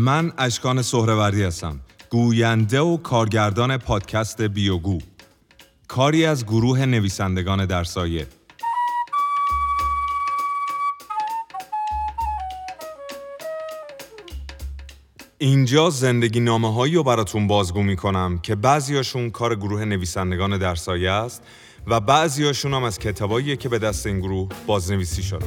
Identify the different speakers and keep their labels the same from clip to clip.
Speaker 1: من اشکان سهروردی هستم. گوینده و کارگردان پادکست بیوگو. کاری از گروه نویسندگان در سایه. اینجا زندگی نامه هایی رو براتون بازگو می کنم که بعضیاشون کار گروه نویسندگان در سایه است و بعضیاشون هم از کتاباییه که به دست این گروه بازنویسی شده.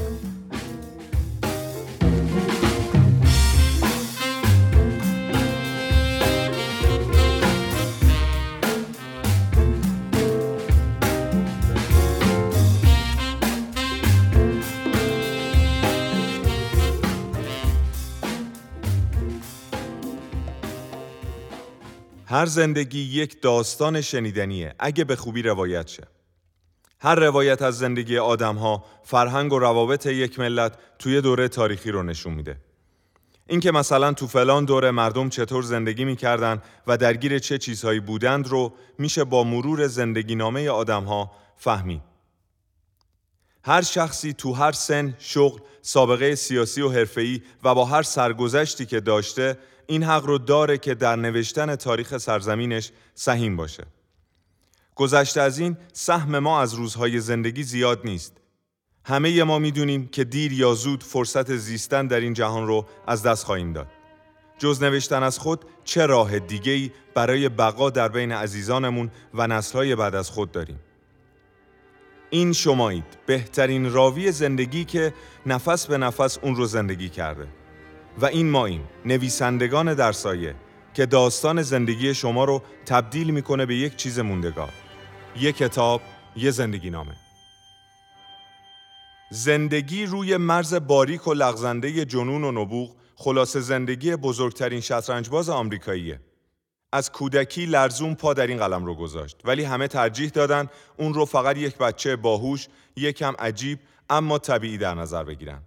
Speaker 1: هر زندگی یک داستان شنیدنیه اگه به خوبی روایت شه. هر روایت از زندگی آدم ها فرهنگ و روابط یک ملت توی دوره تاریخی رو نشون میده. اینکه مثلا تو فلان دوره مردم چطور زندگی می‌کردن و درگیر چه چیزهایی بودند رو میشه با مرور زندگی نامه آدم ها فهمید. هر شخصی تو هر سن، شغل، سابقه سیاسی و حرفه‌ای و با هر سرگذشتی که داشته این حق رو داره که در نوشتن تاریخ سرزمینش سهیم باشه. گذشته از این سهم ما از روزهای زندگی زیاد نیست. همه ما می‌دونیم که دیر یا زود فرصت زیستن در این جهان رو از دست خواهیم داد. جز نوشتن از خود چه راه دیگه‌ای برای بقا در بین عزیزانمون و نسلهای بعد از خود داریم؟ این شمایید بهترین راوی زندگی که نفس به نفس اون رو زندگی کرده. و این ماییم نویسندگان در سایه که داستان زندگی شما رو تبدیل می‌کنه به یک چیز موندگار. یک کتاب یه زندگی نامه. زندگی روی مرز باریک و لغزنده جنون و نبوغ خلاصه زندگی بزرگترین شطرنجباز آمریکاییه. از کودکی لرزون پا در این قلم رو گذاشت ولی همه ترجیح دادن اون رو فقط یک بچه باهوش یکم عجیب اما طبیعی در نظر بگیرن.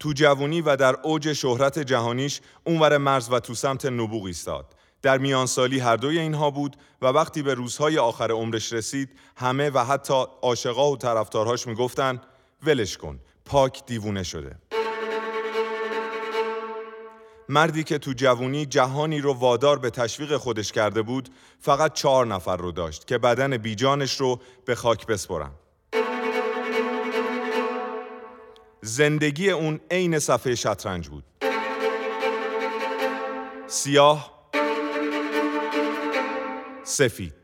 Speaker 1: تو جوونی و در اوج شهرت جهانیش اونور مرز و تو سمت نبوغ ایستاد. در میان سالی هر دوی اینها بود و وقتی به روزهای آخر عمرش رسید همه و حتی عاشقا و طرفدارهاش می‌گفتن ولش کن پاک دیوونه شده مردی که تو جوونی جهانی رو وادار به تشویق خودش کرده بود فقط چهار نفر رو داشت که بدن بیجانش رو به خاک بسپرن زندگی اون عین صفحه شطرنج بود. سیاه سفید.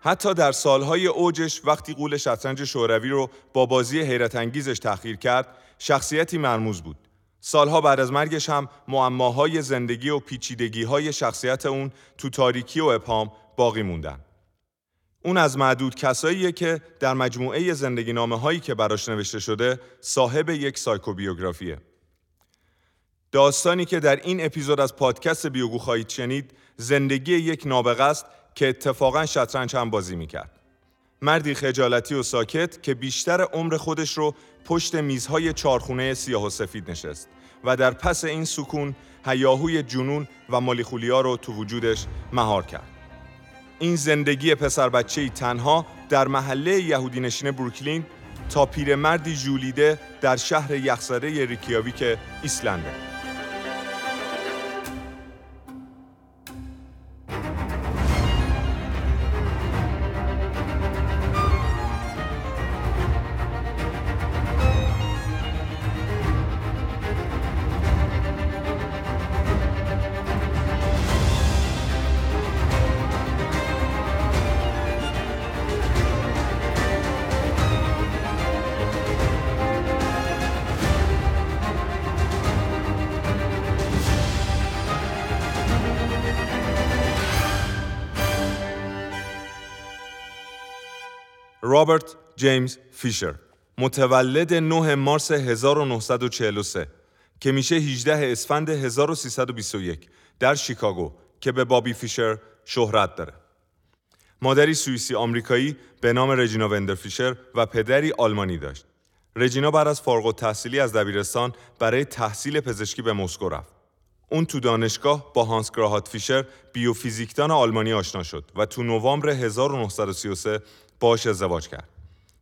Speaker 1: حتی در سالهای اوجش وقتی قول شطرنج شوروی رو با بازی حیرت انگیزش تأخیر کرد شخصیتی مرموز بود. سالها بعد از مرگش هم معماهای زندگی و پیچیدگیهای شخصیت اون تو تاریکی و ابهام باقی موندن. اون از معدود کساییه که در مجموعه زندگی نامه هایی که براش نوشته شده صاحب یک سایکوبیوگرافیه. داستانی که در این اپیزود از پادکست بیوگو خواهید شنید زندگی یک نابغه است که اتفاقا شطرنج هم بازی می‌کرد. مردی خجالتی و ساکت که بیشتر عمر خودش رو پشت میزهای چارخونه سیاه و سفید نشست و در پس این سکون هیاهوی جنون و مالیخولیا رو تو وجودش مهار کرد. این زندگی پسر بچه تنها در محله یهودی نشین بروکلین تا پیرمردی جولیده در شهر یخزده ریکیاویک ایسلنده. جیمز فیشر متولد 9 مارس 1943 که میشه 18 اسفند 1321 در شیکاگو که به بابی فیشر شهرت داره. مادری سوئیسی آمریکایی به نام رجینا وندر فیشر و پدری آلمانی داشت. رجینا بعد از فارغ التحصیلی از دبیرستان برای تحصیل پزشکی به مسکو رفت. اون تو دانشگاه با هانس گراهات فیشر بیوفیزیکدان آلمانی آشنا شد و تو نوامبر 1933 باش ازدواج کرد.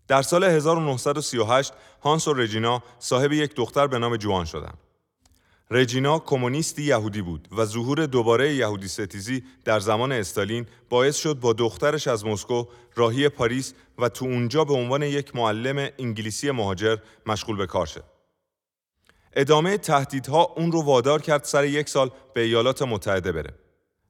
Speaker 1: در سال 1938 هانس و رجینا صاحب یک دختر به نام جوان شدند. رجینا کمونیستی یهودی بود و ظهور دوباره یهودی ستیزی در زمان استالین باعث شد با دخترش از مسکو راهی پاریس و تو اونجا به عنوان یک معلم انگلیسی مهاجر مشغول به کار شد. ادامه تهدیدها اون رو وادار کرد سر یک سال به ایالات متحده بره.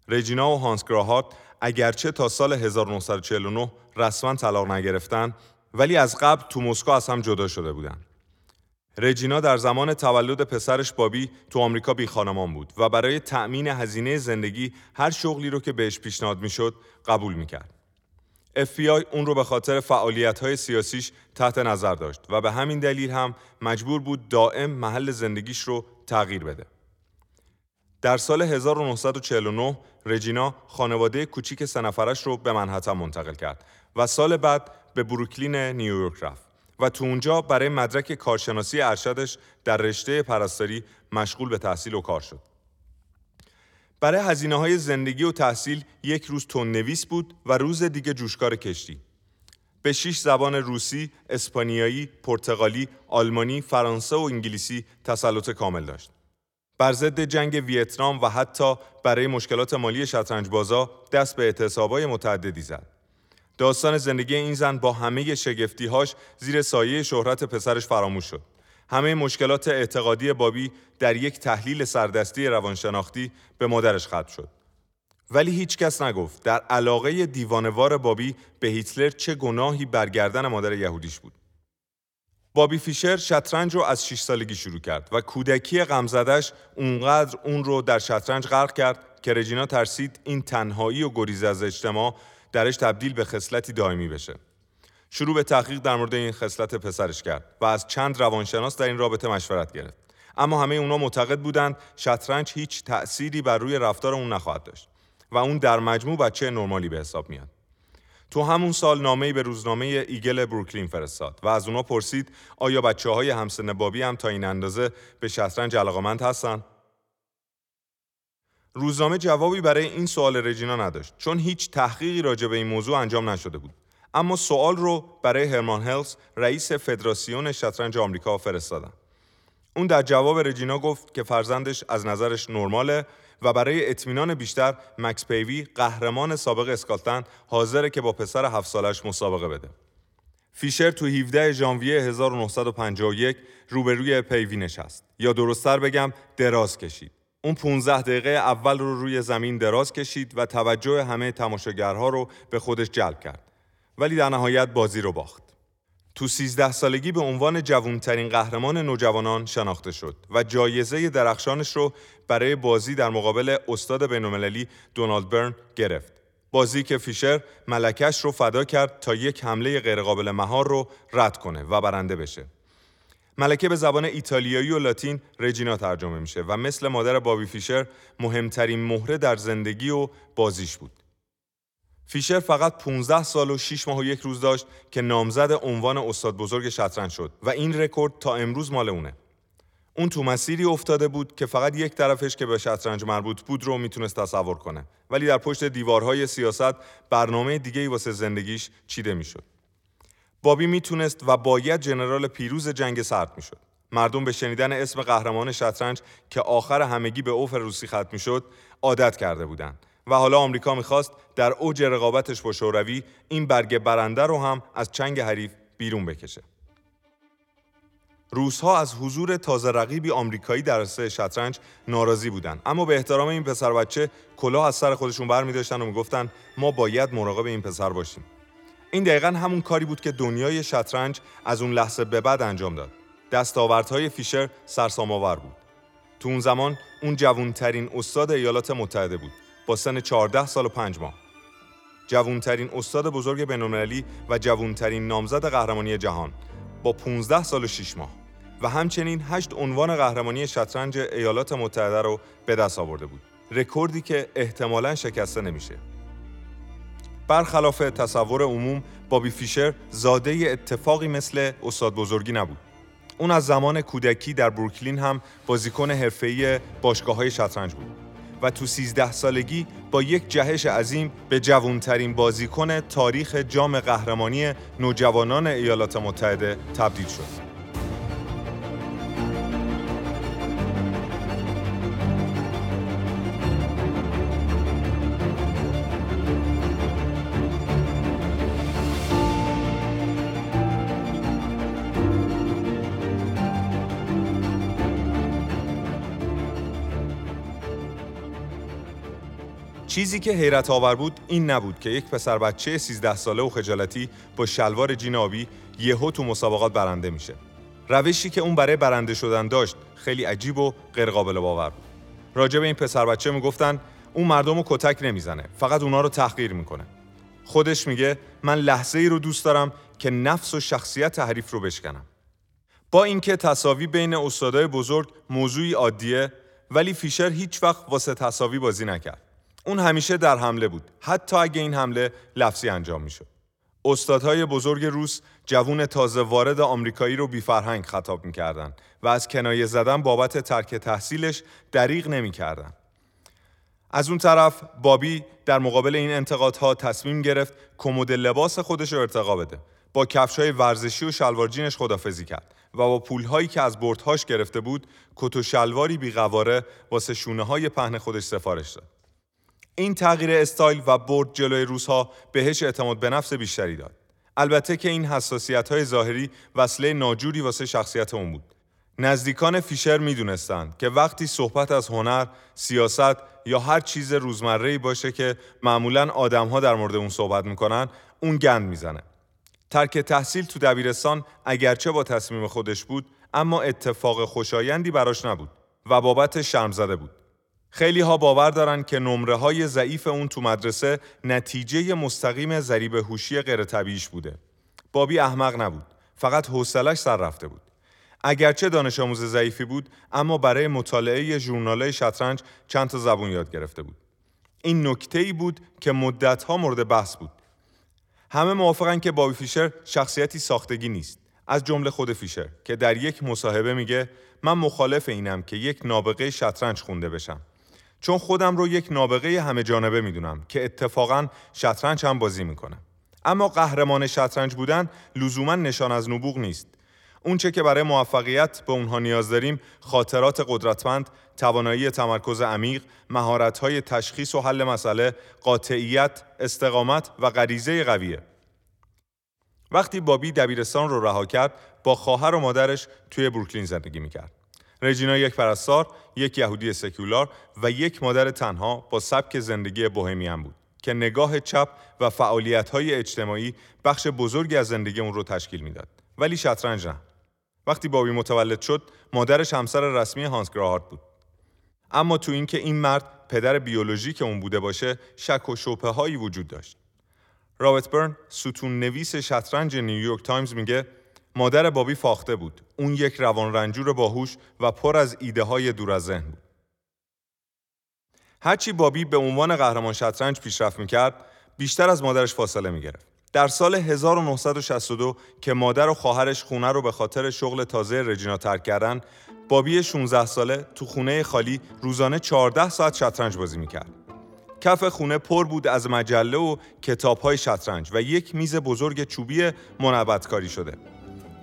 Speaker 1: رجینا و هانس گراهارت اگرچه تا سال 1949 رسما طلاق نگرفتن ولی از قبل تو مسکو از هم جدا شده بودن. رجینا در زمان تولد پسرش بابی تو آمریکا بی خانمان بود و برای تأمین هزینه زندگی هر شغلی رو که بهش پیشنهاد می‌شد قبول می‌کرد. FBI اون رو به خاطر فعالیت های سیاسیش تحت نظر داشت و به همین دلیل هم مجبور بود دائم محل زندگیش رو تغییر بده. در سال 1949 رجینا خانواده کوچیک سنفرش رو به منحتم منتقل کرد و سال بعد به بروکلین نیویورک رفت و تو اونجا برای مدرک کارشناسی ارشدش در رشته پرستاری مشغول به تحصیل و کار شد. برای هزینه های زندگی و تحصیل یک روز تون نویس بود و روز دیگه جوشکار کشتی. به شش زبان روسی، اسپانیایی، پرتغالی، آلمانی، فرانسه و انگلیسی تسلط کامل داشت. بر ضد جنگ ویتنام و حتی برای مشکلات مالی شطرنج بازا دست به اعتصابای متعددی زد. داستان زندگی این زن با همه شگفتیهاش زیر سایه شهرت پسرش فراموش شد. همه مشکلات اعتقادی بابی در یک تحلیل سردستی روانشناختی به مادرش ختم شد. ولی هیچ کس نگفت در علاقه دیوانوار بابی به هیتلر چه گناهی برگردن مادر یهودیش بود. بابی فیشر شطرنج رو از 6 سالگی شروع کرد و کودکی غمزدش اونقدر اون رو در شطرنج غرق کرد که رجینا ترسید این تنهایی و گریز از اجتماع درش تبدیل به خصلتی دائمی بشه. شروع به تحقیق در مورد این خصلت پسرش کرد و از چند روانشناس در این رابطه مشورت گرفت. اما همه اونا معتقد بودند شطرنج هیچ تأثیری بر روی رفتار اون نخواهد داشت و اون در مجموع بچه نرمالی به حساب میاد. تو همون سال نامه‌ای به روزنامه ایگل بروکلین فرستاد و از اونا پرسید آیا بچه های همسن بابی هم تا این اندازه به شطرنج علاقمند هستن؟ روزنامه جوابی برای این سوال رجینا نداشت چون هیچ تحقیقی راجع به این موضوع انجام نشده بود. اما سوال رو برای هرمان هلز رئیس فدراسیون شطرنج آمریکا فرستادن. اون در جواب رجینا گفت که فرزندش از نظرش نرماله و برای اطمینان بیشتر مکس پیوی قهرمان سابق اسکاتلند حاضره که با پسر هفت سالش مسابقه بده. فیشر تو 17 ژانویه 1951 روبروی پیوی نشست یا درستتر بگم دراز کشید. اون 15 دقیقه اول رو روی زمین دراز کشید و توجه همه تماشاگرها رو به خودش جلب کرد. ولی در نهایت بازی رو باخت. تو 13 سالگی به عنوان جوانترین قهرمان نوجوانان شناخته شد و جایزه درخشانش رو برای بازی در مقابل استاد بین‌المللی دونالد برن گرفت. بازی که فیشر ملکش رو فدا کرد تا یک حمله غیرقابل مهار رو رد کنه و برنده بشه. ملکه به زبان ایتالیایی و لاتین رجینا ترجمه میشه و مثل مادر بابی فیشر مهمترین مهره در زندگی و بازیش بود. فیشر فقط 15 سال و 6 ماه و یک روز داشت که نامزد عنوان استاد بزرگ شطرنج شد و این رکورد تا امروز مال اونه. اون تو مسیری افتاده بود که فقط یک طرفش که به شطرنج مربوط بود رو می‌تونست تصور کنه ولی در پشت دیوارهای سیاست برنامه دیگه ای واسه زندگیش چیده می‌شد. بابی می‌تونست و باید جنرال پیروز جنگ سرد می‌شد. مردم به شنیدن اسم قهرمان شطرنج که آخر همگی به اوف روسی ختم می‌شد عادت کرده بودند و حالا آمریکا می‌خواست در اوج رقابتش با شوروی این برگ برنده رو هم از چنگ حریف بیرون بکشه. روزها از حضور تازه رقیبی آمریکایی در رسه شطرنج ناراضی بودند اما به احترام این پسر بچه کلاه از سر خودشون بر می و می‌گفتن ما باید مراقب این پسر باشیم این دقیقا همون کاری بود که دنیای شطرنج از اون لحظه به بعد انجام داد. دستاوردهای فیشر سرسام آور بود. تو اون زمان اون جوانترین استاد ایالات متحده بود با سن 14 سال و 5 ماه. جوانترین استاد بزرگ بین‌المللی و جوانترین نامزد قهرمانی جهان با 15 سال و 6 ماه. و همچنین 8 عنوان قهرمانی شطرنج ایالات متحده رو به دست آورده بود. رکوردی که احتمالاً شکسته نمیشه. برخلاف تصور عموم بابی فیشر زاده اتفاقی مثل استاد بزرگی نبود اون از زمان کودکی در بروکلین هم بازیکن حرفه‌ای باشگاه شطرنج بود و تو 13 سالگی با یک جهش عظیم به جوانترین بازیکن تاریخ جام قهرمانی نوجوانان ایالات متحده تبدیل شد. چیزی که حیرت آور بود این نبود که یک پسر بچه 13 ساله و خجالتی با شلوار جین آبی یهو تو مسابقات برنده میشه. روشی که اون برای برنده شدن داشت خیلی عجیب و غیرقابل باور بود. راجع به این پسر بچه می‌گفتن اون مردم رو کتک نمی‌زنه فقط اونا رو تحقیر می‌کنه. خودش میگه من لحظه ای رو دوست دارم که نفس و شخصیت حریف رو بشکنم. با اینکه تصاوی بین استادای بزرگ موضوعی عادیه ولی فیشر هیچ وقت واسه تصاوی بازی نکرد. اون همیشه در حمله بود. حتی اگه این حمله لفظی انجام می‌شد. استادهای بزرگ روس جوون تازه وارد آمریکایی رو بیفرهنگ خطاب می‌کردن و از کنایه زدن بابت ترک تحصیلش دریغ نمی‌کردن. از اون طرف بابی در مقابل این انتقادها تصمیم گرفت کمد لباس خودش رو ارتقا بده. با کفشای ورزشی و شلوار جینش خدافزی کرد و با پولهایی که از بردهاش گرفته بود کت و شلواری بیقواره واسه شونه های پهن خودش سفارش داد. این تغییر استایل و برد جلوی روزها بهش اعتماد به نفس بیشتری داد. البته که این حساسیت های ظاهری وصله ناجوری واسه شخصیت اون بود. نزدیکان فیشر می‌دونستند که وقتی صحبت از هنر، سیاست یا هر چیز روزمره باشه که معمولا آدمها در مورد اون صحبت می‌کنن، اون گند می‌زنه. ترک تحصیل تو دبیرستان اگرچه با تصمیم خودش بود، اما اتفاق خوشایندی براش نبود و بابت شرم زده بود. خیلی ها باور دارن که نمره های ضعیف اون تو مدرسه نتیجه مستقیم ضریب هوشی غیر طبیعیش بوده. بابی احمق نبود. فقط حوصلش سر رفته بود. اگرچه دانش آموز ضعیفی بود اما برای مطالعه ژورنال‌های شطرنج چند تا زبون یاد گرفته بود. این نکته ای بود که مدتها مورد بحث بود. همه موافقن که بابی فیشر شخصیتی ساختگی نیست. از جمله خود فیشر که در یک مصاحبه میگه من مخالف اینم که یک نابغه شطرنج خونده بشم. چون خودم رو یک نابغه همه جانبه می‌دونم که اتفاقا شطرنج هم بازی می‌کنم اما قهرمان شطرنج بودن لزوما نشان از نبوغ نیست اونچه که برای موفقیت به اونها نیاز داریم خاطرات قدرتمند، توانایی تمرکز عمیق، مهارت‌های تشخیص و حل مسئله، قاطعیت، استقامت و غریزه قویه. وقتی بابی دبیرستان رو رها کرد، با خواهر و مادرش توی بروکلین زندگی می‌کرد. رژینا یک پرستار، یک یهودی سکولار و یک مادر تنها با سبک زندگی بوهمیان بود که نگاه چپ و فعالیت‌های اجتماعی بخش بزرگی از زندگی اون رو تشکیل می‌داد. ولی شطرنج نه. وقتی بابی متولد شد، مادرش همسر رسمی هانس گراهارت بود. اما تو اینکه این مرد پدر بیولوژیک اون بوده باشه، شک و شبهه هایی وجود داشت. رابرت برن، ستون نویس شطرنج نیویورک تایمز میگه مادر بابی فاخته بود. اون یک روان رنجور باهوش و پر از ایده های دور از ذهن بود. هرچی بابی به عنوان قهرمان شطرنج پیشرفت می‌کرد، بیشتر از مادرش فاصله می‌گرفت. در سال 1962 که مادر و خواهرش خونه رو به خاطر شغل تازه رجینا ترک کردن، بابی 16 ساله تو خونه خالی روزانه 14 ساعت شطرنج بازی می‌کرد. کف خونه پر بود از مجله و کتاب های شطرنج و یک میز بزرگ چوبی منبتکاری شده.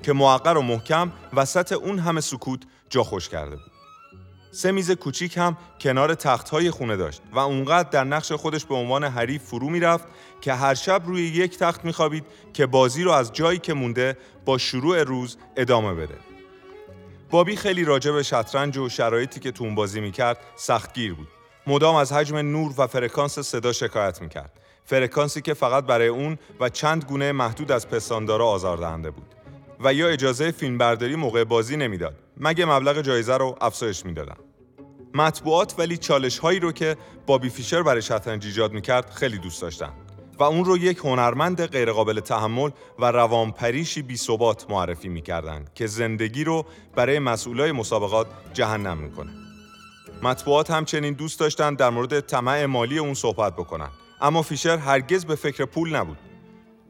Speaker 1: که معقر و محکم وسط اون همه سکوت جا خوش کرده بود. سه میز کوچیک هم کنار تختهای خونه داشت و اونقدر در نقش خودش به عنوان حریف فرو می‌رفت که هر شب روی یک تخت میخوابید که بازی رو از جایی که مونده با شروع روز ادامه بده. بابی خیلی راجع به شطرنج و شرایطی که تو اون بازی می‌کرد سختگیر بود. مدام از حجم نور و فرکانس صدا شکایت می‌کرد. فرکانسی که فقط برای اون و چند گونه محدود از پستاندارا آزاردهنده بود. و یا اجازه فیلمبرداری موقع بازی نمی‌داد. مگه مبلغ جایزه رو افزایش می‌دادن؟ مطبوعات ولی چالش هایی رو که بابی فیشر برای شطرنج ایجاد می‌کرد خیلی دوست داشتن. و اون رو یک هنرمند غیرقابل تحمل و روانپریشی بی ثبات معرفی می‌کردند که زندگی رو برای مسئولای مسابقات جهنم می‌کنه. مطبوعات همچنین دوست داشتن در مورد طمع مالی اون صحبت بکنن. اما فیشر هرگز به فکر پول نبود.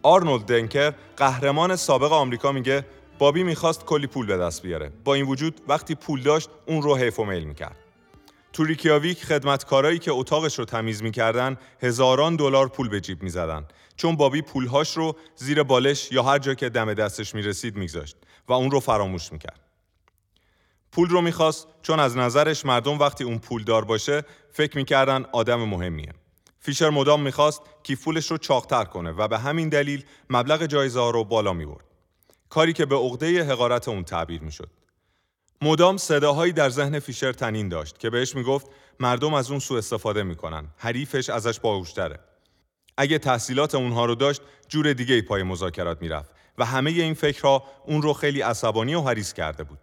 Speaker 1: آرنولد دنکر قهرمان سابق آمریکا میگه بابی می‌خواست کلی پول به دست بیاره. با این وجود وقتی پول داشت اون رو حیف و میل می‌کرد. تو ریکیاویک خدمتکارایی که اتاقش رو تمیز می‌کردن هزاران دلار پول به جیب می‌زدن. چون بابی پولهاش رو زیر بالش یا هر جا که دم دستش می‌رسید میگذاشت و اون رو فراموش می‌کرد. پول رو می‌خواست چون از نظرش مردم وقتی اون پول دار باشه فکر می‌کردن آدم مهمیه. فیشر مدام می‌خواست کیف پولش رو چاقتر کنه و به همین دلیل مبلغ جایزه ها رو بالا می‌برد. کاری که به عقده حقارت اون تعبیر می‌شد. مدام صداهایی در ذهن فیشر تنین داشت که بهش می‌گفت مردم از اون سوء استفاده می‌کنن. حریفش ازش باهوشتره. اگه تحصیلات اونها رو داشت جور دیگه ای پای مذاکرات می‌رفت و همه این فکرها اون رو خیلی عصبانی و حریص کرده بود.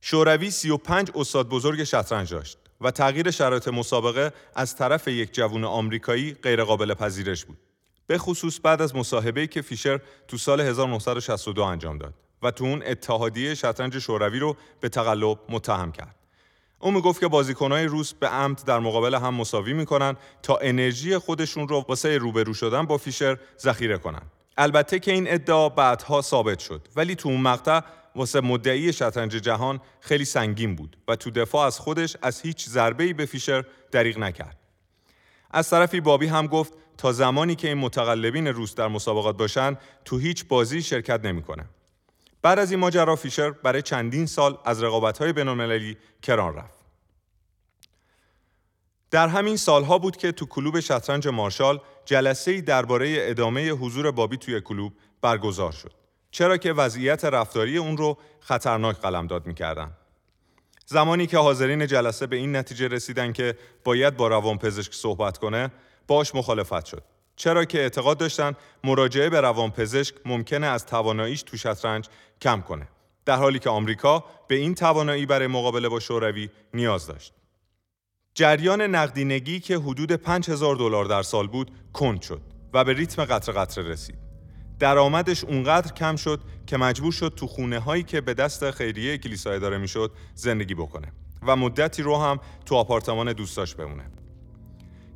Speaker 1: شوروی 35 استاد بزرگ شطرنج داشت. و تغییر شرایط مسابقه از طرف یک جوون آمریکایی غیرقابل پذیرش بود. به خصوص بعد از مصاحبه‌ای که فیشر تو سال 1962 انجام داد و تو اون اتحادیه شطرنج شوروی رو به تقلب متهم کرد. او می‌گفت که بازیکنهای روس به عمد در مقابل هم مساوی می‌کنن تا انرژی خودشون رو واسه روبرو شدن با فیشر ذخیره کنن. البته که این ادعا بعدها ثابت شد ولی تو اون مقطع واسه مدعی شطرنج جهان خیلی سنگین بود و تو دفاع از خودش از هیچ ضربه‌ای به فیشر دریغ نکرد. از طرفی بابی هم گفت تا زمانی که این متقلبین روس در مسابقات باشن تو هیچ بازی شرکت نمی‌کنه. بعد از این ماجرا فیشر برای چندین سال از رقابت‌های بین‌المللی کران رفت. در همین سالها بود که تو کلوب شطرنج مارشال جلسه‌ای درباره ادامه حضور بابی توی کلوب برگزار شد. چرا که وضعیت رفتاری اون رو خطرناک قلمداد می‌کردن. زمانی که حاضرین جلسه به این نتیجه رسیدن که باید با روانپزشک صحبت کنه، باش مخالفت شد. چرا که اعتقاد داشتن مراجعه به روانپزشک ممکنه از تواناییش تو شطرنج کم کنه. در حالی که آمریکا به این توانایی برای مقابله با شوروی نیاز داشت. جریان نقدینگی که حدود 5000 دلار در سال بود کند شد و به ریتم قطر قطره رسید. درآمدش اونقدر کم شد که مجبور شد تو خونه هایی که به دست خیریه کلیسای داره می‌شد زندگی بکنه و مدتی رو هم تو آپارتمان دوستاش بمونه.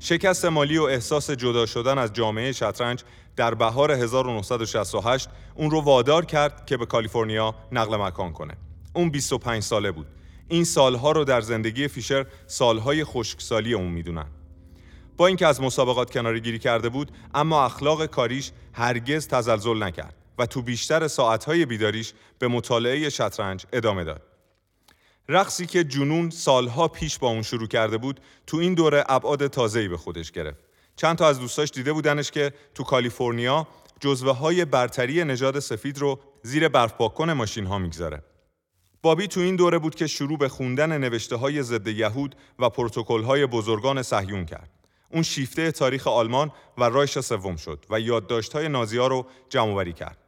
Speaker 1: شکست مالی و احساس جدا شدن از جامعه شطرنج در بهار 1968 اون رو وادار کرد که به کالیفرنیا نقل مکان کنه. اون 25 ساله بود. این سالها رو در زندگی فیشر سالهای خشکسالی اون می‌دونن. با اینکه از مسابقات کناری گیری کرده بود اما اخلاق کاریش هرگز تزلزل نکرد و تو بیشتر ساعتهای بیداریش به مطالعه شطرنج ادامه داد. رقصی که جنون سالها پیش با اون شروع کرده بود تو این دوره ابعاد تازه‌ای به خودش گرفت. چند تا از دوستاش دیده بودنش که تو کالیفرنیا جزوه های برتری نژاد سفید رو زیر برف پاکن ماشین ها می‌گذاره. بابی تو این دوره بود که شروع به خوندن نوشته های ضد یهود و پروتکل های بزرگان صهیون کرد. اون شیفته تاریخ آلمان و رایش سوم شد و یادداشت‌های نازی‌ها رو جمع‌آوری کرد.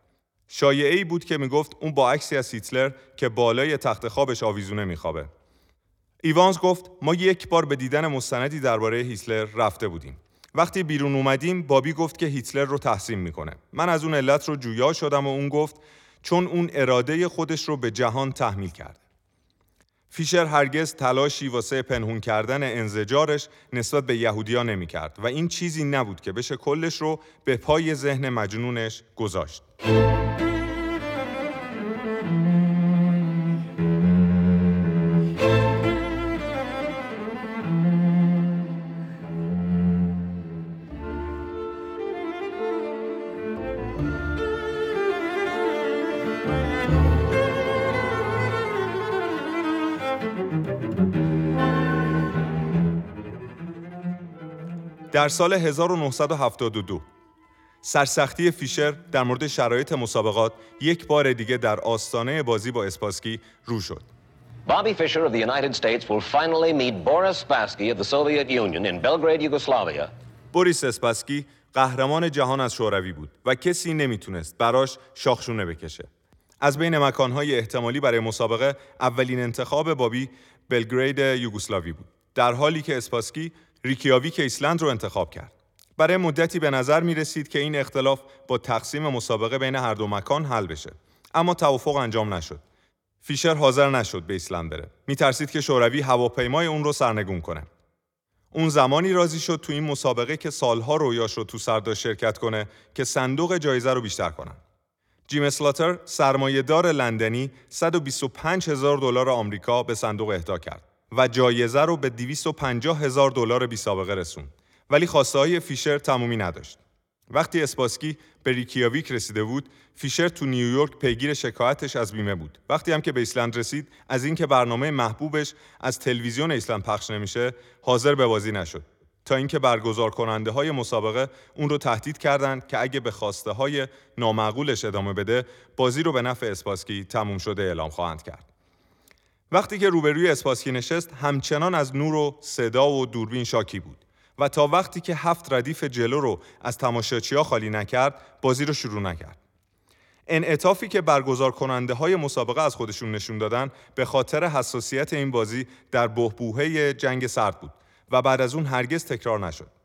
Speaker 1: شایعه ای بود که می‌گفت اون با عکسی از هیتلر که بالای تخت خوابش آویزونه میخوابه. ایوانز گفت ما یک بار به دیدن مستندی درباره هیتلر رفته بودیم. وقتی بیرون اومدیم بابی گفت که هیتلر رو تحسین می‌کنه. من از اون علت رو جویا شدم و اون گفت چون اون اراده خودش رو به جهان تحمیل کرد. فیشر هرگز تلاشی واسه پنهون کردن انزجارش نسبت به یهودیا نمی کرد و این چیزی نبود که بشه کلش رو به پای ذهن مجنونش گذاشت. در سال 1972 سرسختی فیشر در مورد شرایط مسابقات یک بار دیگه در آستانه بازی با اسپاسکی رو شد. Bobby Fischer of the United States will finally meet Boris Spassky of the Soviet Union in Belgrade, Yugoslavia. بوریس اسپاسکی قهرمان جهان از شوروی بود و کسی نمی‌تونست براش شاخشونه بکشه. از بین مکانهای احتمالی برای مسابقه اولین انتخاب بابی بلگرید یوگسلاوی بود. در حالی که اسپاسکی ریکیاویک ایسلند رو انتخاب کرد. برای مدتی به نظر می رسید که این اختلاف با تقسیم مسابقه بین هر دو مکان حل بشه. اما توافق انجام نشد. فیشر حاضر نشد به ایسلند بره. می ترسید که شوروی هواپیمای اون رو سرنگون کنه. اون زمانی راضی شد تو این مسابقه که سالها رویاشو تو سر داشت شرکت کنه که صندوق جایزه رو بیشتر کنن. جیم اسلاتر سرمایهدار لندنی 125 هزار دلار آمریکا به صندوق اهدا کرد و جایزه رو به 250 هزار دلار بی سابقه رسوند ولی خواسته های فیشر تمومی نداشت. وقتی اسپاسکی به ریکیاویک رسیده بود فیشر تو نیویورک پیگیر شکایتش از بیمه بود. وقتی هم که به ایسلند رسید از اینکه برنامه محبوبش از تلویزیون ایسلند پخش نمیشه حاضر به بازی نشد. تا اینکه برگزار کننده های مسابقه اون رو تهدید کردند که اگه به خواسته های نامعقولش ادامه بده بازی رو به نفع اسپاسکی تموم شده اعلام خواهند کرد. وقتی که روبروی اسپاسکی نشست همچنان از نور و صدا و دوربین شاکی بود و تا وقتی که هفت ردیف جلو رو از ها خالی نکرد بازی رو شروع نکرد انعطافی که برگزار کننده های مسابقه از خودشون نشون دادن به خاطر حساسیت این بازی در بهبوهه جنگ سرد بود و بعد از اون هرگز تکرار نشد.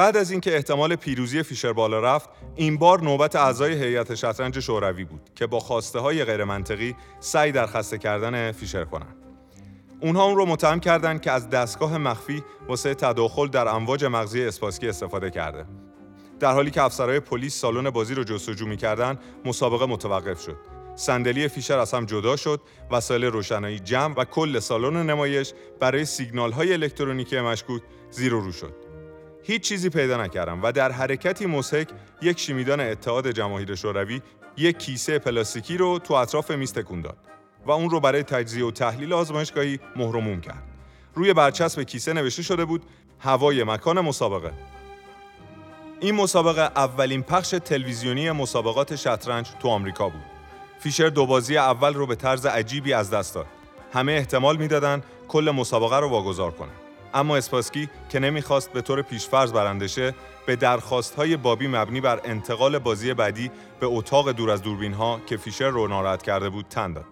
Speaker 1: بعد از اینکه احتمال پیروزی فیشر بالا رفت، این بار نوبت اعضای هیئت شطرنج شوروی بود که با خواسته های غیر منطقی سعی در خسته کردن فیشر کنند. اونها اون رو متهم کردند که از دستگاه مخفی واسه تداخل در امواج مغزی اسپاسکی استفاده کرده. در حالی که افسرهای پلیس سالن بازی رو جستجو می‌کردن، مسابقه متوقف شد صندلی فیشر از هم جدا شد، وسایل روشنایی جمع و کل سالن نمایش برای سیگنال های الکترونیکی مشکوک زیر و رو شد. هیچ چیزی پیدا نکردم و در حرکتی مسحک یک شیمیدان اتحاد جماهیر شوروی یک کیسه پلاستیکی رو تو اطراف میز تکون داد و اون رو برای تجزیه و تحلیل آزمایشگاهی مهرموم کرد. روی برچسب کیسه نوشته شده بود هوای مکان مسابقه. این مسابقه اولین پخش تلویزیونی مسابقات شطرنج تو آمریکا بود. فیشر دو بازی اول رو به طرز عجیبی از دست داد. همه احتمال می‌دادن کل مسابقه رو واگذار کنه. اما اسپاسکی که نمی‌خواست به طور پیشفرض برنده شه به درخواست های بابی مبنی بر انتقال بازی بعدی به اتاق دور از دوربین ها که فیشر رو ناراحت کرده بود تن داد.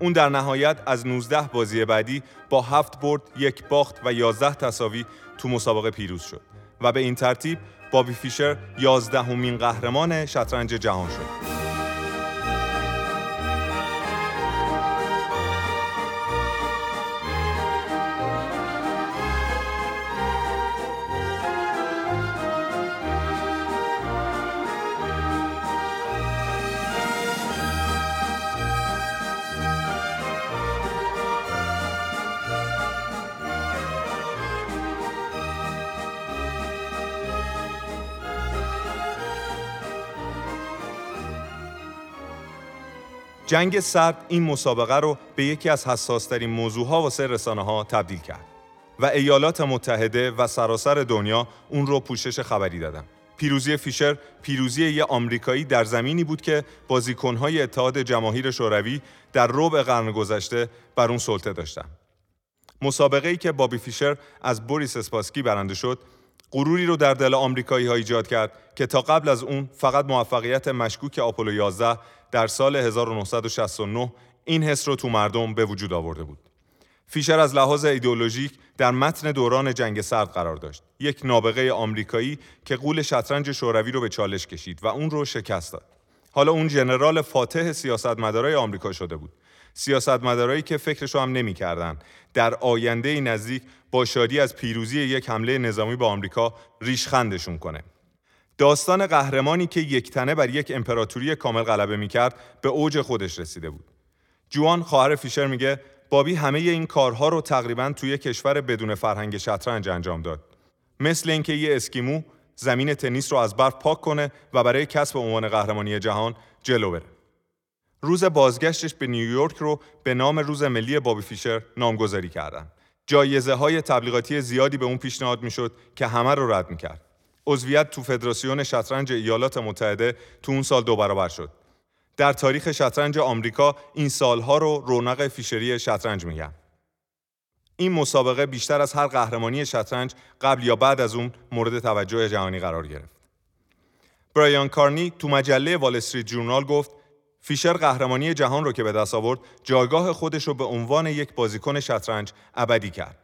Speaker 1: اون در نهایت از 19 بازی بعدی با هفت برد، یک باخت و 11 تساوی تو مسابقه پیروز شد و به این ترتیب بابی فیشر 11 همین قهرمان شطرنج جهان شد. جنگ سرد این مسابقه رو به یکی از حساسترین موضوعها واسه رسانه ها تبدیل کرد و ایالات متحده و سراسر دنیا اون رو پوشش خبری دادن. پیروزی فیشر پیروزی یه آمریکایی در زمینی بود که بازیکنهای اتحاد جماهیر شوروی در ربع قرن گذشته بر اون سلطه داشتن. مسابقه ای که بابی فیشر از بوریس اسپاسکی برنده شد، غروری رو در دل آمریکایی ها ایجاد کرد که تا قبل از اون فقط موفقیت مشکوک آپولو 11 در سال 1969 این حس رو تو مردم به وجود آورده بود. فیشر از لحاظ ایدئولوژیک در متن دوران جنگ سرد قرار داشت. یک نابغه آمریکایی که قول شطرنج شوروی رو به چالش کشید و اون رو شکست داد. حالا اون ژنرال فاتح سیاستمدارای آمریکا شده بود. سیاستمدارایی که فکرشو هم نمی‌کردن در آینده نزدیک با شادی از پیروزی یک حمله نظامی به آمریکا ریشخندشون کنه. داستان قهرمانی که یک تنه بر یک امپراتوری کامل غلبه می‌کرد به اوج خودش رسیده بود. جوان خواهر فیشر میگه بابی همه این کارها رو تقریبا توی کشور بدون فرهنگ شطرنج انجام داد. مثل اینکه یه اسکیمو زمین تنیس رو از برف پاک کنه و برای کسب عنوان قهرمانی جهان جلو بره. روز بازگشتش به نیویورک رو به نام روز ملی بابی فیشر نامگذاری کردن. جایزه های تبلیغاتی زیادی به اون پیشنهاد می‌شد که همه رو رد می‌کرد. عضویت تو فدراسیون شطرنج ایالات متحده تو اون سال دو برابر شد. در تاریخ شطرنج آمریکا این سالها رو رونق فیشری شطرنج میگن. این مسابقه بیشتر از هر قهرمانی شطرنج قبل یا بعد از اون مورد توجه جهانی قرار گرفت. برایان کارنی تو مجله وال استریت جورنال گفت فیشر قهرمانی جهان رو که به دست آورد جایگاه خودش رو به عنوان یک بازیکن شطرنج ابدی کرد.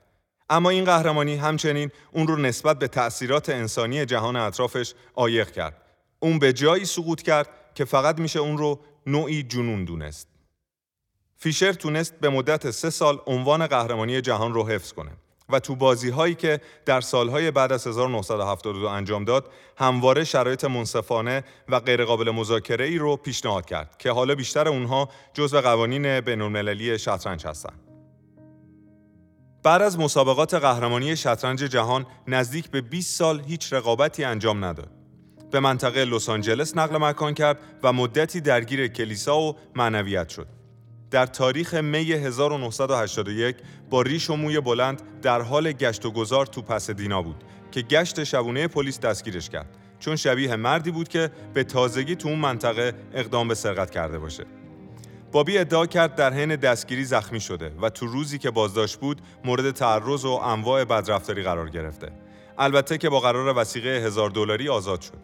Speaker 1: اما این قهرمانی همچنین اون رو نسبت به تأثیرات انسانی جهان اطرافش آیق کرد. اون به جایی سقوط کرد که فقط میشه اون رو نوعی جنون دونست. فیشر تونست به مدت سه سال عنوان قهرمانی جهان رو حفظ کنه و تو بازی هایی که در سالهای بعد از 1972 انجام داد همواره شرایط منصفانه و غیرقابل مذاکره ای رو پیشنهاد کرد که حالا بیشتر اونها جزو قوانین بین‌المللی شطرنج هستند. بعد از مسابقات قهرمانی شطرنج جهان نزدیک به 20 سال هیچ رقابتی انجام نداد. به منطقه لس آنجلس نقل مکان کرد و مدتی درگیر کلیسا و معنویت شد. در تاریخ می 1981 با ریش و موی بلند در حال گشت و گذار تو پس دینا بود که گشت شبونه پلیس دستگیرش کرد چون شبیه مردی بود که به تازگی تو اون منطقه اقدام به سرقت کرده باشه. بابی ادعا کرد در حین دستگیری زخمی شده و تو روزی که بازداشت بود مورد تعرض و انواع بدرفتاری قرار گرفته. البته که با قرار وسیقه هزار دلاری آزاد شد.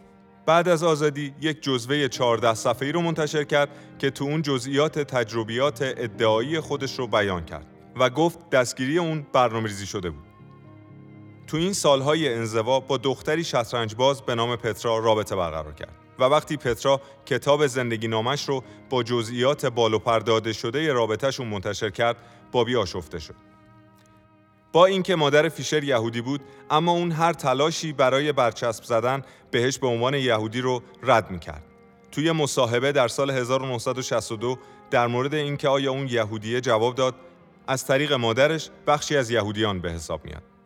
Speaker 1: بعد از آزادی یک جزوه 14 صفحه‌ای رو منتشر کرد که تو اون جزئیات تجربیات ادعایی خودش رو بیان کرد و گفت دستگیری اون برنامه‌ریزی شده بود. تو این سالهای انزوا با دختری شطرنج باز به نام پترا رابطه برقرار کرد و وقتی پترا کتاب زندگی نامش رو با جزئیات بالو پرداده شده رابطهشون منتشر کرد بابی آشفته شد. با اینکه مادر فیشر یهودی بود اما اون هر تلاشی برای برچسب زدن بهش به عنوان یهودی رو رد می‌کرد. توی مصاحبه در سال 1962 در مورد اینکه آیا اون یهودیه جواب داد از طریق مادرش بخشی از یهودیان به حساب میاد.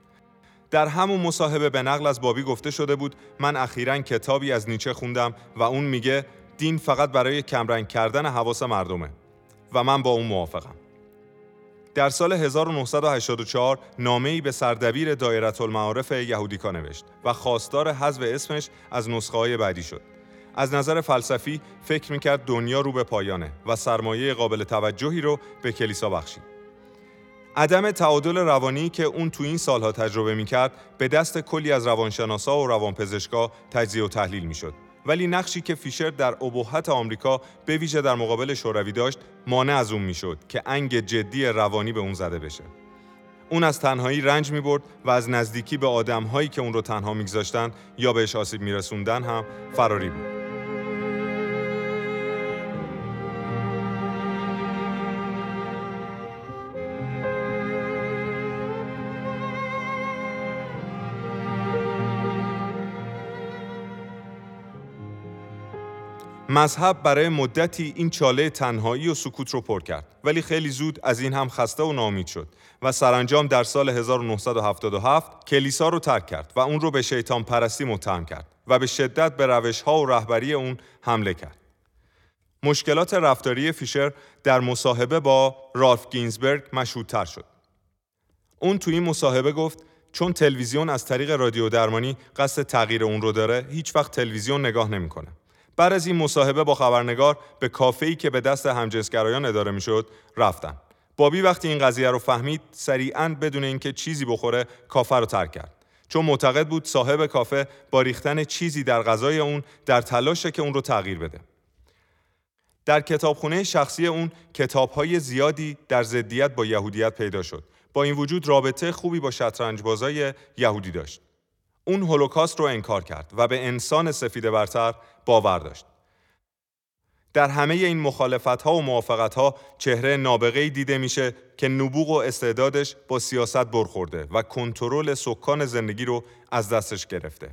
Speaker 1: در همون مصاحبه به نقل از بابی گفته شده بود من اخیرا کتابی از نیچه خوندم و اون میگه دین فقط برای کمرنگ کردن حواس مردمه و من با اون موافقم. در سال 1984 نامه‌ای به سردبیر دایره المعارف یهودیکا نوشت و خواستار حذف اسمش از نسخه های بعدی شد. از نظر فلسفی فکر می‌کرد دنیا رو به پایانه و سرمایه قابل توجهی رو به کلیسا بخشید. عدم تعادل روانی که اون تو این سالها تجربه می‌کرد به دست کلی از روانشناسا و روانپزشکا تجزیه و تحلیل می‌شد. ولی نقشی که فیشر در ابهت آمریکا به ویژه در مقابل شوروی داشت مانع از اون می‌شد که انگ جدی روانی به اون زده بشه. اون از تنهایی رنج می برد و از نزدیکی به آدمهایی که اون رو تنها میگذاشتن یا بهش آسیب میرسوندن هم فراری بود. مذهب برای مدتی این چاله تنهایی و سکوت رو پر کرد ولی خیلی زود از این هم خسته و نامید شد و سرانجام در سال 1977 کلیسا رو ترک کرد و اون رو به شیطان پرستی متهم کرد و به شدت به روش ها و رهبری اون حمله کرد. مشکلات رفتاری فیشر در مصاحبه با رالف گینزبرگ مشهودتر شد. اون تو این مصاحبه گفت چون تلویزیون از طریق رادیو درمانی قصد تغییر اون رو داره هیچ وقت تلویزیون نگاه نمی‌کنه. بعد از این مصاحبه با خبرنگار به کافه‌ای که به دست همجنسگرایان اداره می‌شد رفتن. بابی وقتی این قضیه رو فهمید سریعا بدون اینکه چیزی بخوره کافه رو ترک کرد. چون معتقد بود صاحب کافه با ریختن چیزی در غذای اون در تلاشه که اون رو تغییر بده. در کتابخونه شخصی اون کتابهای زیادی در ضدیت با یهودیت پیدا شد. با این وجود رابطه خوبی با شطرنج بازای یهودی داشت. اون هولوکاست رو انکار کرد و به انسان سفید برتر باور داشت. در همه این مخالفت ها و موافقت ها چهره نابغه‌ای دیده میشه که نبوغ و استعدادش با سیاست برخورده و کنترل سکان زندگی رو از دستش گرفته.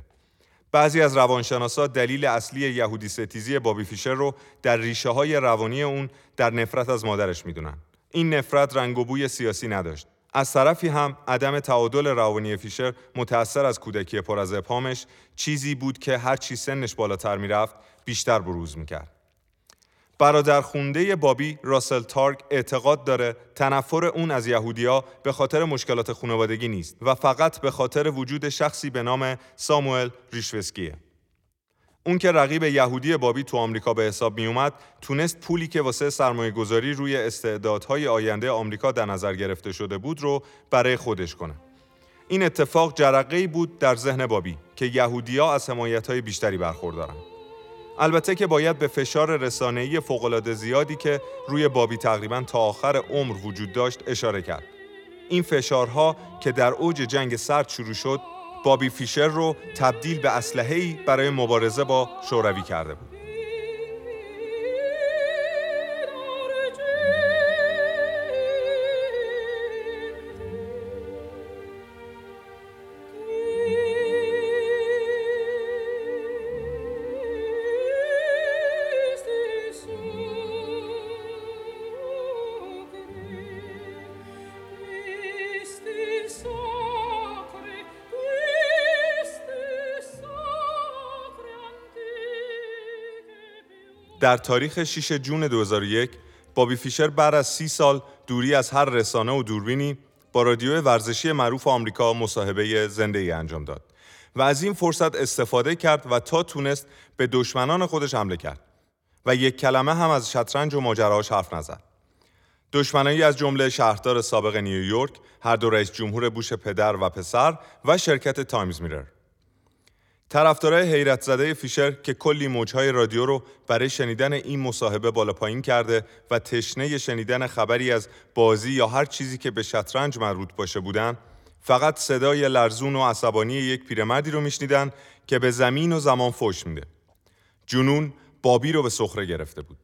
Speaker 1: بعضی از روانشناسا دلیل اصلی یهودی ستیزی بابی فیشر رو در ریشه های روانی اون در نفرت از مادرش می‌دونن. این نفرت رنگ و بوی سیاسی نداشت. از طرفی هم عدم تعادل روانی فیشر متأثر از کودکی پر از ابهامش چیزی بود که هر چی سنش بالاتر می‌رفت بیشتر بروز می‌کرد. برادر خونده بابی راسل تارک اعتقاد داره تنفر اون از یهودیا به خاطر مشکلات خانوادگی نیست و فقط به خاطر وجود شخصی به نام ساموئل ریشوسکیه. اون که رقیب یهودی بابی تو آمریکا به حساب می اومد تونست پولی که واسه سرمایه گذاری روی استعدادهای آینده آمریکا در نظر گرفته شده بود رو برای خودش کنه. این اتفاق جرقه بود در ذهن بابی که یهودیا از حمایت بیشتری برخوردارن. البته که باید به فشار رسانه‌ای فوق‌العاده زیادی که روی بابی تقریبا تا آخر عمر وجود داشت اشاره کرد. این فشارها که در اوج جنگ سرد شروع شد بابی فیشر رو تبدیل به اسلحه‌ای برای مبارزه با شوروی کرده بود. در تاریخ 6 جون 2001 بابی فیشر بعد از سی سال دوری از هر رسانه و دوربینی با رادیو ورزشی معروف آمریکا مصاحبه زنده ای انجام داد و از این فرصت استفاده کرد و تا تونست به دشمنان خودش حمله کرد و یک کلمه هم از شطرنج و ماجراهاش حرف نزد. دشمنایی از جمله شهردار سابق نیویورک، هر دو رئیس جمهور بوش پدر و پسر و شرکت تایمز میرر. طرفدارای حیرت زده فیشر که کلی موجهای رادیو رو برای شنیدن این مصاحبه بالا پایین کرده و تشنه شنیدن خبری از بازی یا هر چیزی که به شطرنج مربوط باشه بودن فقط صدای لرزون و عصبانی یک پیرمردی رو میشنیدن که به زمین و زمان فوش میده. جنون بابی رو به سخره گرفته بود.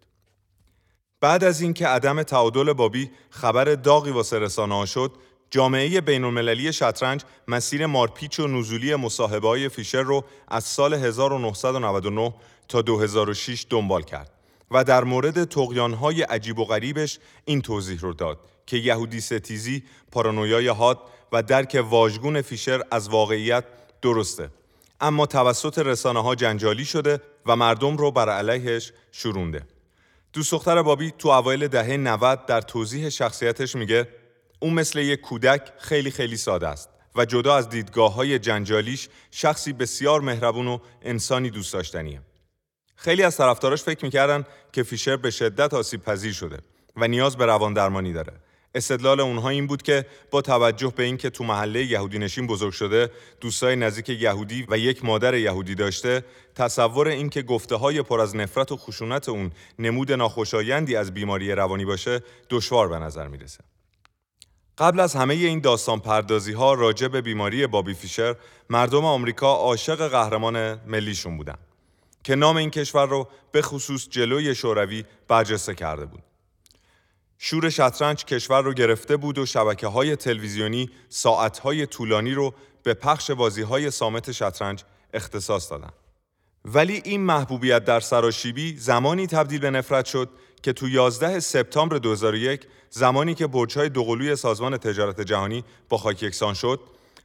Speaker 1: بعد از اینکه عدم تعادل بابی خبر داغی واسه رسانه شد، جامعه بین المللی شطرنج مسیر مارپیچ و نزولی مصاحبه های فیشر رو از سال 1999 تا 2006 دنبال کرد و در مورد تقیانهای عجیب و غریبش این توضیح رو داد که یهودی ستیزی، پارانویای حاد و درک واژگون فیشر از واقعیت درسته اما توسط رسانه ها جنجالی شده و مردم رو بر علیهش شورونده. دوست دختر بابی تو اوایل دهه 90 در توضیح شخصیتش میگه اون مثل یک کودک خیلی خیلی ساده است و جدا از دیدگاه های جنجالیش شخصی بسیار مهربون و انسانی دوست داشتنیه. خیلی از طرفداراش فکر می‌کردن که فیشر به شدت آسیب پذیر شده و نیاز به روان درمانی داره. استدلال اونها این بود که با توجه به اینکه تو محله یهودی نشین بزرگ شده، دوستای نزدیک یهودی و یک مادر یهودی داشته، تصور اینکه گفته های پر از نفرت و خشونت اون نمود ناخوشایندی از بیماری روانی باشه، دشوار به نظر می‌رسه. قبل از همه این داستان پردازی ها راجع به بیماری بابی فیشر مردم آمریکا عاشق قهرمان ملیشون بودن که نام این کشور رو به خصوص جلوی شوروی برجسته کرده بود. شور شطرنج کشور رو گرفته بود و شبکه های تلویزیونی ساعت طولانی رو به پخش بازی های سامت شطرنج اختصاص دادن. ولی این محبوبیت در سراشیبی زمانی تبدیل به نفرت شد که تو 11 سپتامبر 2001 زمانی که برج‌های دوقلوی سازمان تجارت جهانی با خاک یکسان شد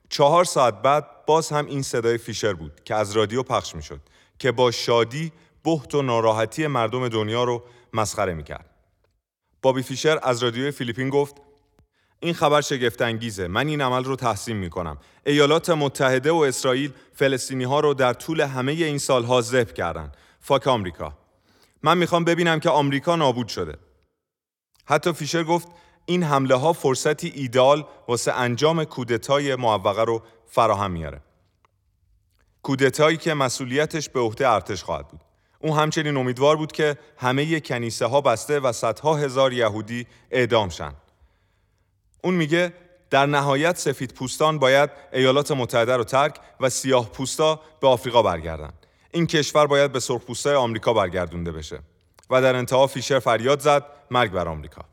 Speaker 1: چهار ساعت بعد باز هم این صدای فیشر بود که از رادیو پخش می‌شد که با شادی بحت و ناراحتی مردم دنیا رو مسخره می‌کرد. بابی فیشر از رادیوی فیلیپین گفت این خبر شگفت انگیزه من این عمل رو تحسین می کنم ایالات متحده و اسرائیل فلسطینی ها رو در طول همه این سالها ذبح کردن. فاک آمریکا. من می‌خوام ببینم که آمریکا نابود شده. حتی فیشر گفت این حمله ها فرصتی ایدال واسه انجام کودتای معوقه رو فراهم میاره کودتایی که مسئولیتش به عهده ارتش خواهد بود. اون همچنین امیدوار بود که همه کنیسه ها بسته و صدها هزار یهودی اعدام شن. اون میگه در نهایت سفید پوستان باید ایالات متحده رو ترک و سیاه پوستا به آفریقا برگردن. این کشور باید به سرخپوستای آمریکا برگردونده بشه. و در انتها فیشر فریاد زد مرگ بر آمریکا.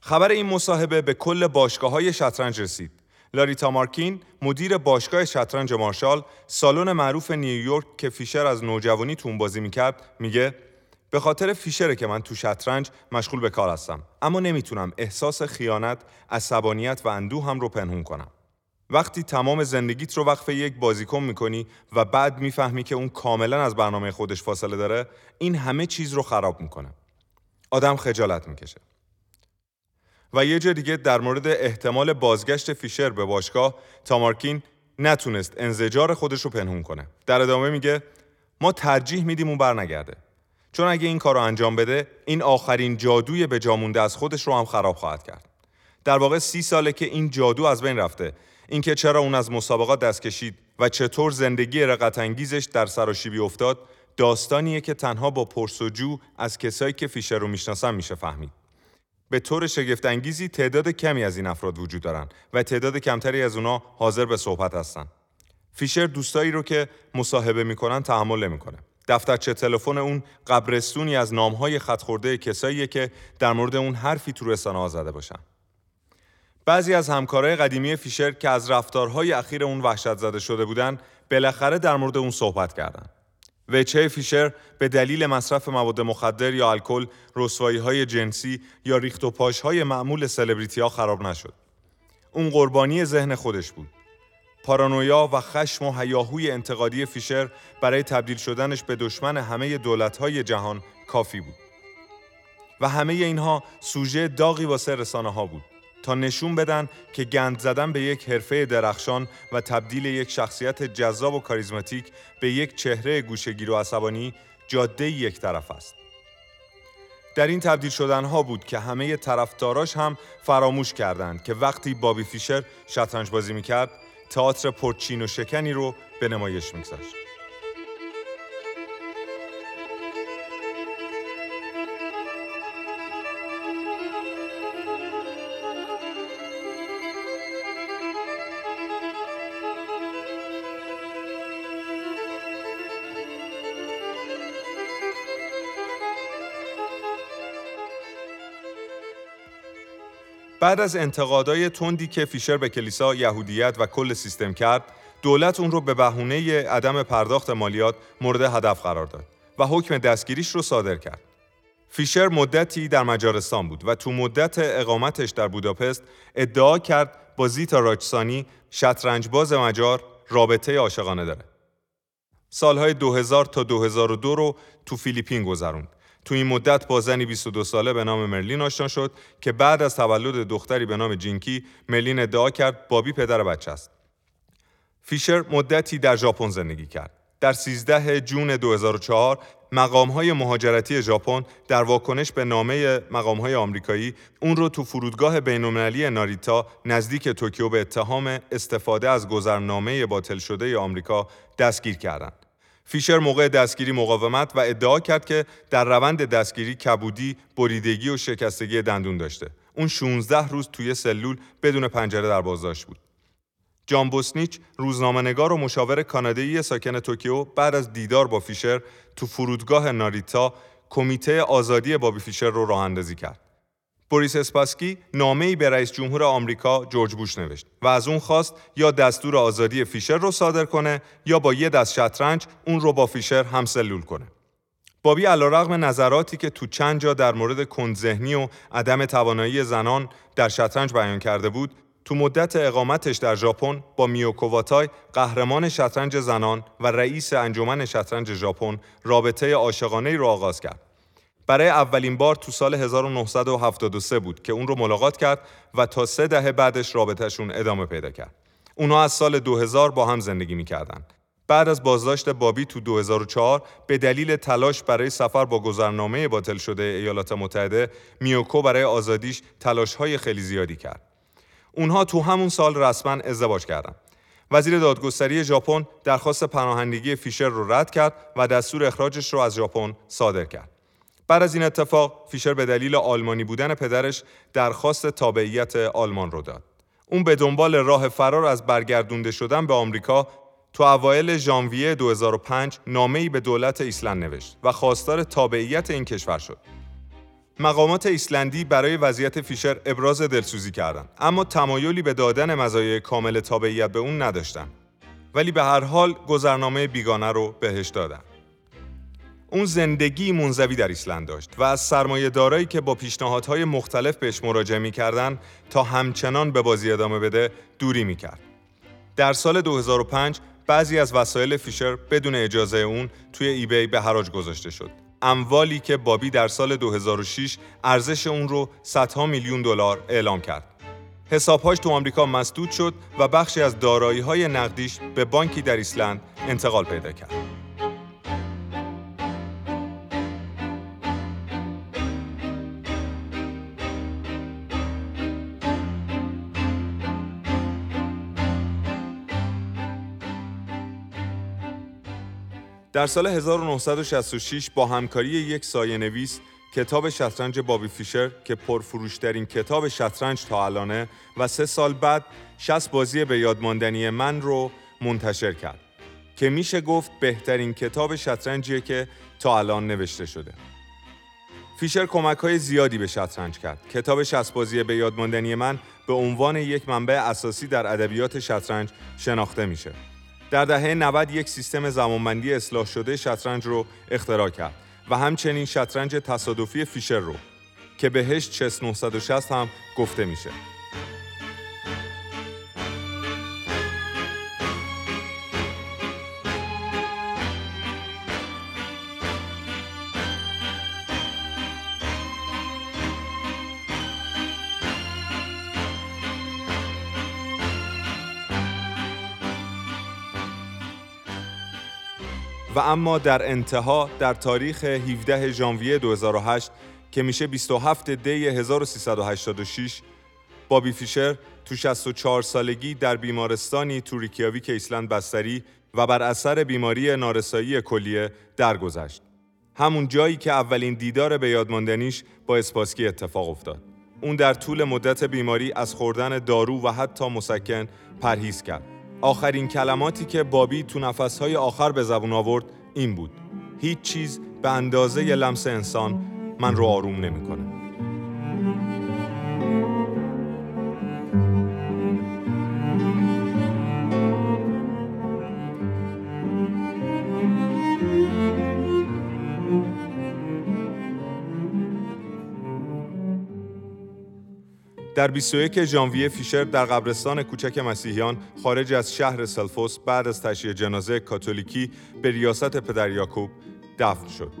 Speaker 1: خبر این مصاحبه به کل باشگاه های شطرنج رسید. لاریتا مارکین مدیر باشگاه شطرنج مارشال سالن معروف نیویورک که فیشر از نوجوانی تون بازی می‌کرد میگه به خاطر فیشره که من تو شطرنج مشغول به کار هستم اما نمی‌تونم احساس خیانت، عصبانیت و اندوه هم رو پنهون کنم. وقتی تمام زندگیت رو وقف یک بازیکن می‌کنی و بعد می‌فهمی که اون کاملا از برنامه خودش فاصله داره این همه چیز رو خراب می‌کنه. آدم خجالت می‌کشه. و یه جا دیگه در مورد احتمال بازگشت فیشر به باشگاه تامارکین نتونست انزجار خودش رو پنهون کنه. در ادامه میگه ما ترجیح میدیم اون برنگرده. چون اگه این کار رو انجام بده این آخرین جادوی به جامونده از خودش رو هم خراب خواهد کرد. در واقع سی ساله که این جادو از بین رفته اینکه چرا اون از مسابقات دست کشید و چطور زندگی رقت انگیزش در سراشیبی افتاد داستانیه که تنها با پرسجو از کسایی که فیشر رو می‌شناسن میشه فهمید. به طور شگفت انگیزی تعداد کمی از این افراد وجود دارن و تعداد کمتری از اونا حاضر به صحبت هستن. فیشر دوستایی رو که مصاحبه می‌کنن تحمل نمی‌کنه. دفترچه تلفن اون قبرستونی از نامهای خط خورده کساییه که در مورد اون حرفی تو رسانه زده باشن. بعضی از همکارای قدیمی فیشر که از رفتارهای اخیر اون وحشت زده شده بودن بالاخره در مورد اون صحبت کردند. وچه فیشر به دلیل مصرف مواد مخدر یا الکل، رسوایی جنسی یا ریخت و پاش های معمول سلبریتی ها خراب نشد. اون قربانی ذهن خودش بود. پارانویا و خشم و هیاهوی انتقادی فیشر برای تبدیل شدنش به دشمن همه دولت‌های جهان کافی بود. و همه اینها سوژه داغی واسه رسانه ها بود تا نشون بدن که گند زدن به یک حرفه درخشان و تبدیل یک شخصیت جذاب و کاریزماتیک به یک چهره گوشگیر و عصبانی جاده یک طرف است. در این تبدیل شدن ها بود که همه طرفداراش هم فراموش کردند که وقتی بابی فیشر شطرنج بازی می‌کرد تئاتر پرچین و شکنی رو به نمایش میگذاشت. بعد از انتقادهای تندی که فیشر به کلیسا یهودیت و کل سیستم کرد، دولت اون رو به بهونه عدم پرداخت مالیات مورد هدف قرار داد و حکم دستگیریش رو صادر کرد. فیشر مدتی در مجارستان بود و تو مدت اقامتش در بوداپست ادعا کرد با زیتا راجسانی شطرنجباز مجار رابطه عاشقانه داره. سالهای 2000 تا 2002 رو تو فیلیپین گذروند تو این مدت با زنی 22 ساله به نام مرلین آشنا شد که بعد از تولد دختری به نام جینکی مرلین ادعا کرد بابی پدر بچه است. فیشر مدتی در ژاپن زندگی کرد. در 13 جون 2004 های مهاجرتی ژاپن در واکنش به نامه های آمریکایی اون رو تو فرودگاه بین‌المللی ناریتا نزدیک توکیو به اتهام استفاده از گذرنامه باطل شده آمریکا دستگیر کردند. فیشر موقع دستگیری مقاومت و ادعا کرد که در روند دستگیری کبودی، بریدگی و شکستگی دندون داشته. اون 16 روز توی سلول بدون پنجره در بازداشت بود. جان بوسنیچ روزنامه‌نگار و مشاور کانادایی ساکن توکیو بعد از دیدار با فیشر تو فرودگاه ناریتا کمیته آزادی بابی فیشر رو راه اندازی کرد. بوریس اسپاسکی نامه‌ای به رئیس جمهور آمریکا جورج بوش نوشت و از اون خواست یا دستور آزادی فیشر رو صادر کنه یا با یه دست شطرنج اون رو با فیشر هم سلول کنه. بابی علیرغم نظراتی که تو چند جا در مورد کندذهنی و عدم توانایی زنان در شطرنج بیان کرده بود، تو مدت اقامتش در ژاپن با میوکوواتای قهرمان شطرنج زنان و رئیس انجمن شطرنج ژاپن رابطه عاشقانه رو آغاز کرد. برای اولین بار تو سال 1973 بود که اون رو ملاقات کرد و تا سه دهه بعدش رابطهشون ادامه پیدا کرد. اونها از سال 2000 با هم زندگی می‌کردن. بعد از بازداشت بابی تو 2004 به دلیل تلاش برای سفر با گذرنامه باطل شده ایالات متحده میوکو برای آزادیش تلاش‌های خیلی زیادی کرد. اونها تو همون سال رسما ازدواج کردند. وزیر دادگستری ژاپن درخواست پناهندگی فیشر رو رد کرد و دستور اخراجش رو از ژاپن صادر کرد. بعد از این اتفاق فیشر به دلیل آلمانی بودن پدرش درخواست تابعیت آلمان رو داد. اون به دنبال راه فرار از برگردونده شدن به آمریکا تو اوایل ژانویه 2005 نامه‌ای به دولت ایسلند نوشت و خواستار تابعیت این کشور شد. مقامات ایسلندی برای وضعیت فیشر ابراز دلسوزی کردند اما تمایلی به دادن مزایای کامل تابعیت به اون نداشتند ولی به هر حال گذرنامه بیگانه رو بهش دادن اون زندگی منزوی در ایسلند داشت و از سرمایه‌دارهایی که با پیشنهادهای مختلف بهش مراجعه می‌کردن تا همچنان به بازی ادامه بده دوری می‌کرد. در سال 2005 بعضی از وسایل فیشر بدون اجازه اون توی ایبی به حراج گذاشته شد. اموالی که بابی در سال 2006 ارزش اون رو صدها میلیون دلار اعلام کرد. حسابهاش تو آمریکا مسدود شد و بخشی از دارایی های نقدیش به بانکی در ایسلند انتقال پیدا کرد. در سال 1966 با همکاری یک سایه نویس کتاب شطرنج بابی فیشر که پرفروشترین کتاب شطرنج تا الانه و سه سال بعد 60 بازی به یادماندنی من رو منتشر کرد که میشه گفت بهترین کتاب شطرنجیه که تا الان نوشته شده. فیشر کمک های زیادی به شطرنج کرد. کتاب 60 بازی به یادماندنی من به عنوان یک منبع اساسی در ادبیات شطرنج شناخته میشه. در دهه 90 یک سیستم زمانبندی اصلاح شده شطرنج رو اختراع کرد و همچنین شطرنج تصادفی فیشر رو که بهش چس 960 هم گفته میشه. اما در انتها در تاریخ 17 ژانویه 2008 که میشه 27 دی 1386 بابی فیشر تو 64 سالگی در بیمارستانی تو ریکیاویک ایسلند بستری و بر اثر بیماری نارسایی کلیه درگذشت. همون جایی که اولین دیدار به یادماندنیش با اسپاسکی اتفاق افتاد. اون در طول مدت بیماری از خوردن دارو و حتی مسکن پرهیز کرد. آخرین کلماتی که بابی تو نفسهای آخر به زبون آورد این بود. هیچ چیز به اندازه لمس انسان من رو آروم نمی‌کنه. در 21 ژانویه فیشر در قبرستان کوچک مسیحیان خارج از شهر سلفوس بعد از تشییع جنازه کاتولیکی به ریاست پدر یاکوب دفن شد.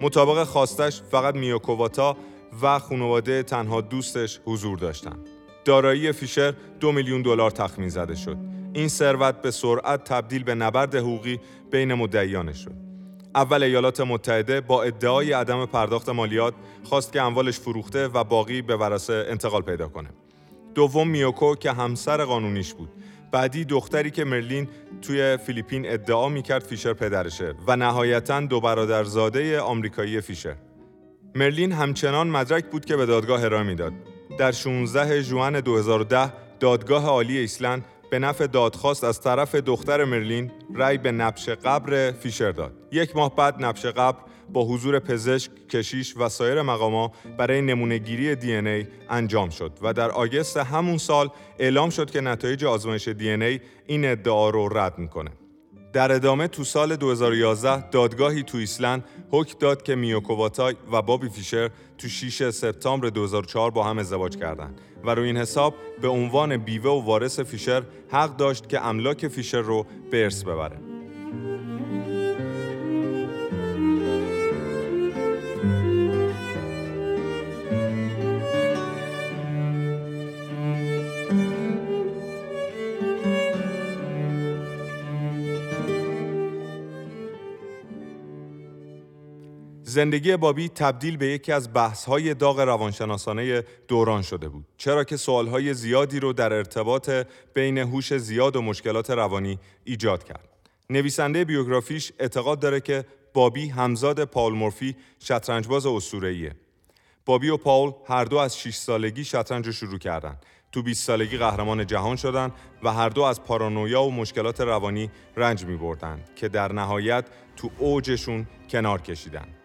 Speaker 1: مطابق خواستش فقط میوکوواتا و خانواده تنها دوستش حضور داشتند. دارایی فیشر دو میلیون دلار تخمین زده شد. این ثروت به سرعت تبدیل به نبرد حقوقی بین مدعیانش شد. اول ایالات متحده با ادعای عدم پرداخت مالیات خواست که اموالش فروخته و باقی به ورثه انتقال پیدا کنه. دوم میوکو که همسر قانونیش بود. بعدی دختری که مرلین توی فیلیپین ادعا می‌کرد فیشر پدرشه و نهایتا دو برادرزاده آمریکایی فیشر. مرلین همچنان مدرک بود که به دادگاه ارائه می‌داد. در 16 ژوئن 2010 دادگاه عالی ایسلند به نفع دادخواست از طرف دختر مرلین رأی به نبش قبر فیشر داد. یک ماه بعد نبش قبر با حضور پزشک، کشیش و سایر مقامات برای نمونه‌گیری DNA انجام شد و در آگست همون سال اعلام شد که نتایج آزمایش DNA این ادعا رو رد می‌کنه. در ادامه تو سال 2011 دادگاهی تو ایسلند حکم داد که میوکو واتای و بابی فیشر تو 6 سپتامبر 2004 با هم ازدواج کردند و روی این حساب به عنوان بیوه و وارث فیشر حق داشت که املاک فیشر رو به ارث ببره. زندگی بابی تبدیل به یکی از بحث‌های داغ روانشناسانه دوران شده بود. چرا که سوالهای زیادی رو در ارتباط بین هوش زیاد و مشکلات روانی ایجاد کرد. نویسنده بیوگرافیش اعتقاد داره که بابی همزاد پاول مورفی شطرنجباز اسطوره‌ایه. بابی و پاول هر دو از 6 سالگی شطرنج رو شروع کردن. تو 20 سالگی قهرمان جهان شدن و هر دو از پارانویا و مشکلات روانی رنج می که در نهایت تو اوجشون کنار کشیدن.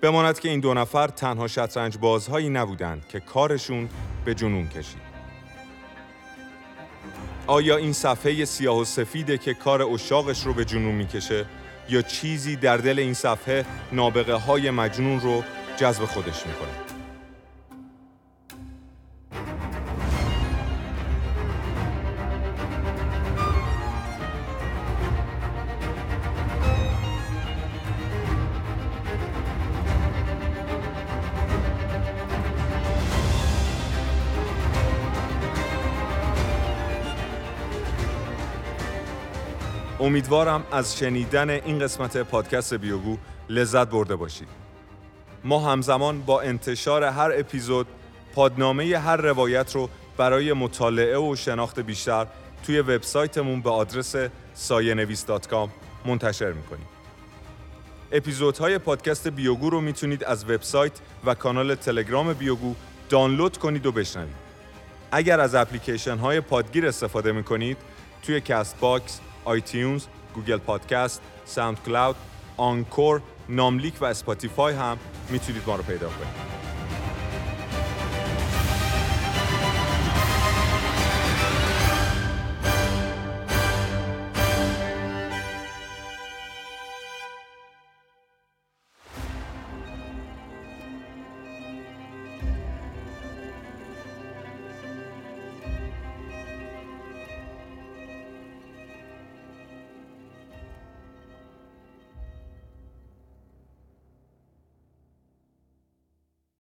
Speaker 1: بماند که این دو نفر تنها شطرنج بازهایی نبودند که کارشون به جنون کشید. آیا این صفحه سیاه و سفیده که کار اشاقش رو به جنون می‌کشه یا چیزی در دل این صفحه نابغه های مجنون رو جذب خودش می‌کنه؟ امیدوارم از شنیدن این قسمت پادکست بیوگو لذت برده باشید. ما همزمان با انتشار هر اپیزود پادنامه هر روایت رو برای مطالعه و شناخت بیشتر توی وبسایتمون به آدرس ساینویس.com منتشر می‌کنیم. اپیزودهای پادکست بیوگو رو می‌تونید از وبسایت و کانال تلگرام بیوگو دانلود کنید و بشنوید. اگر از اپلیکیشن های پادگیر استفاده می‌کنید توی Castbox iTunes، Google Podcast، SoundCloud، Anchor، ناملیک و Spotify هم می‌تونید ما رو پیدا کنید.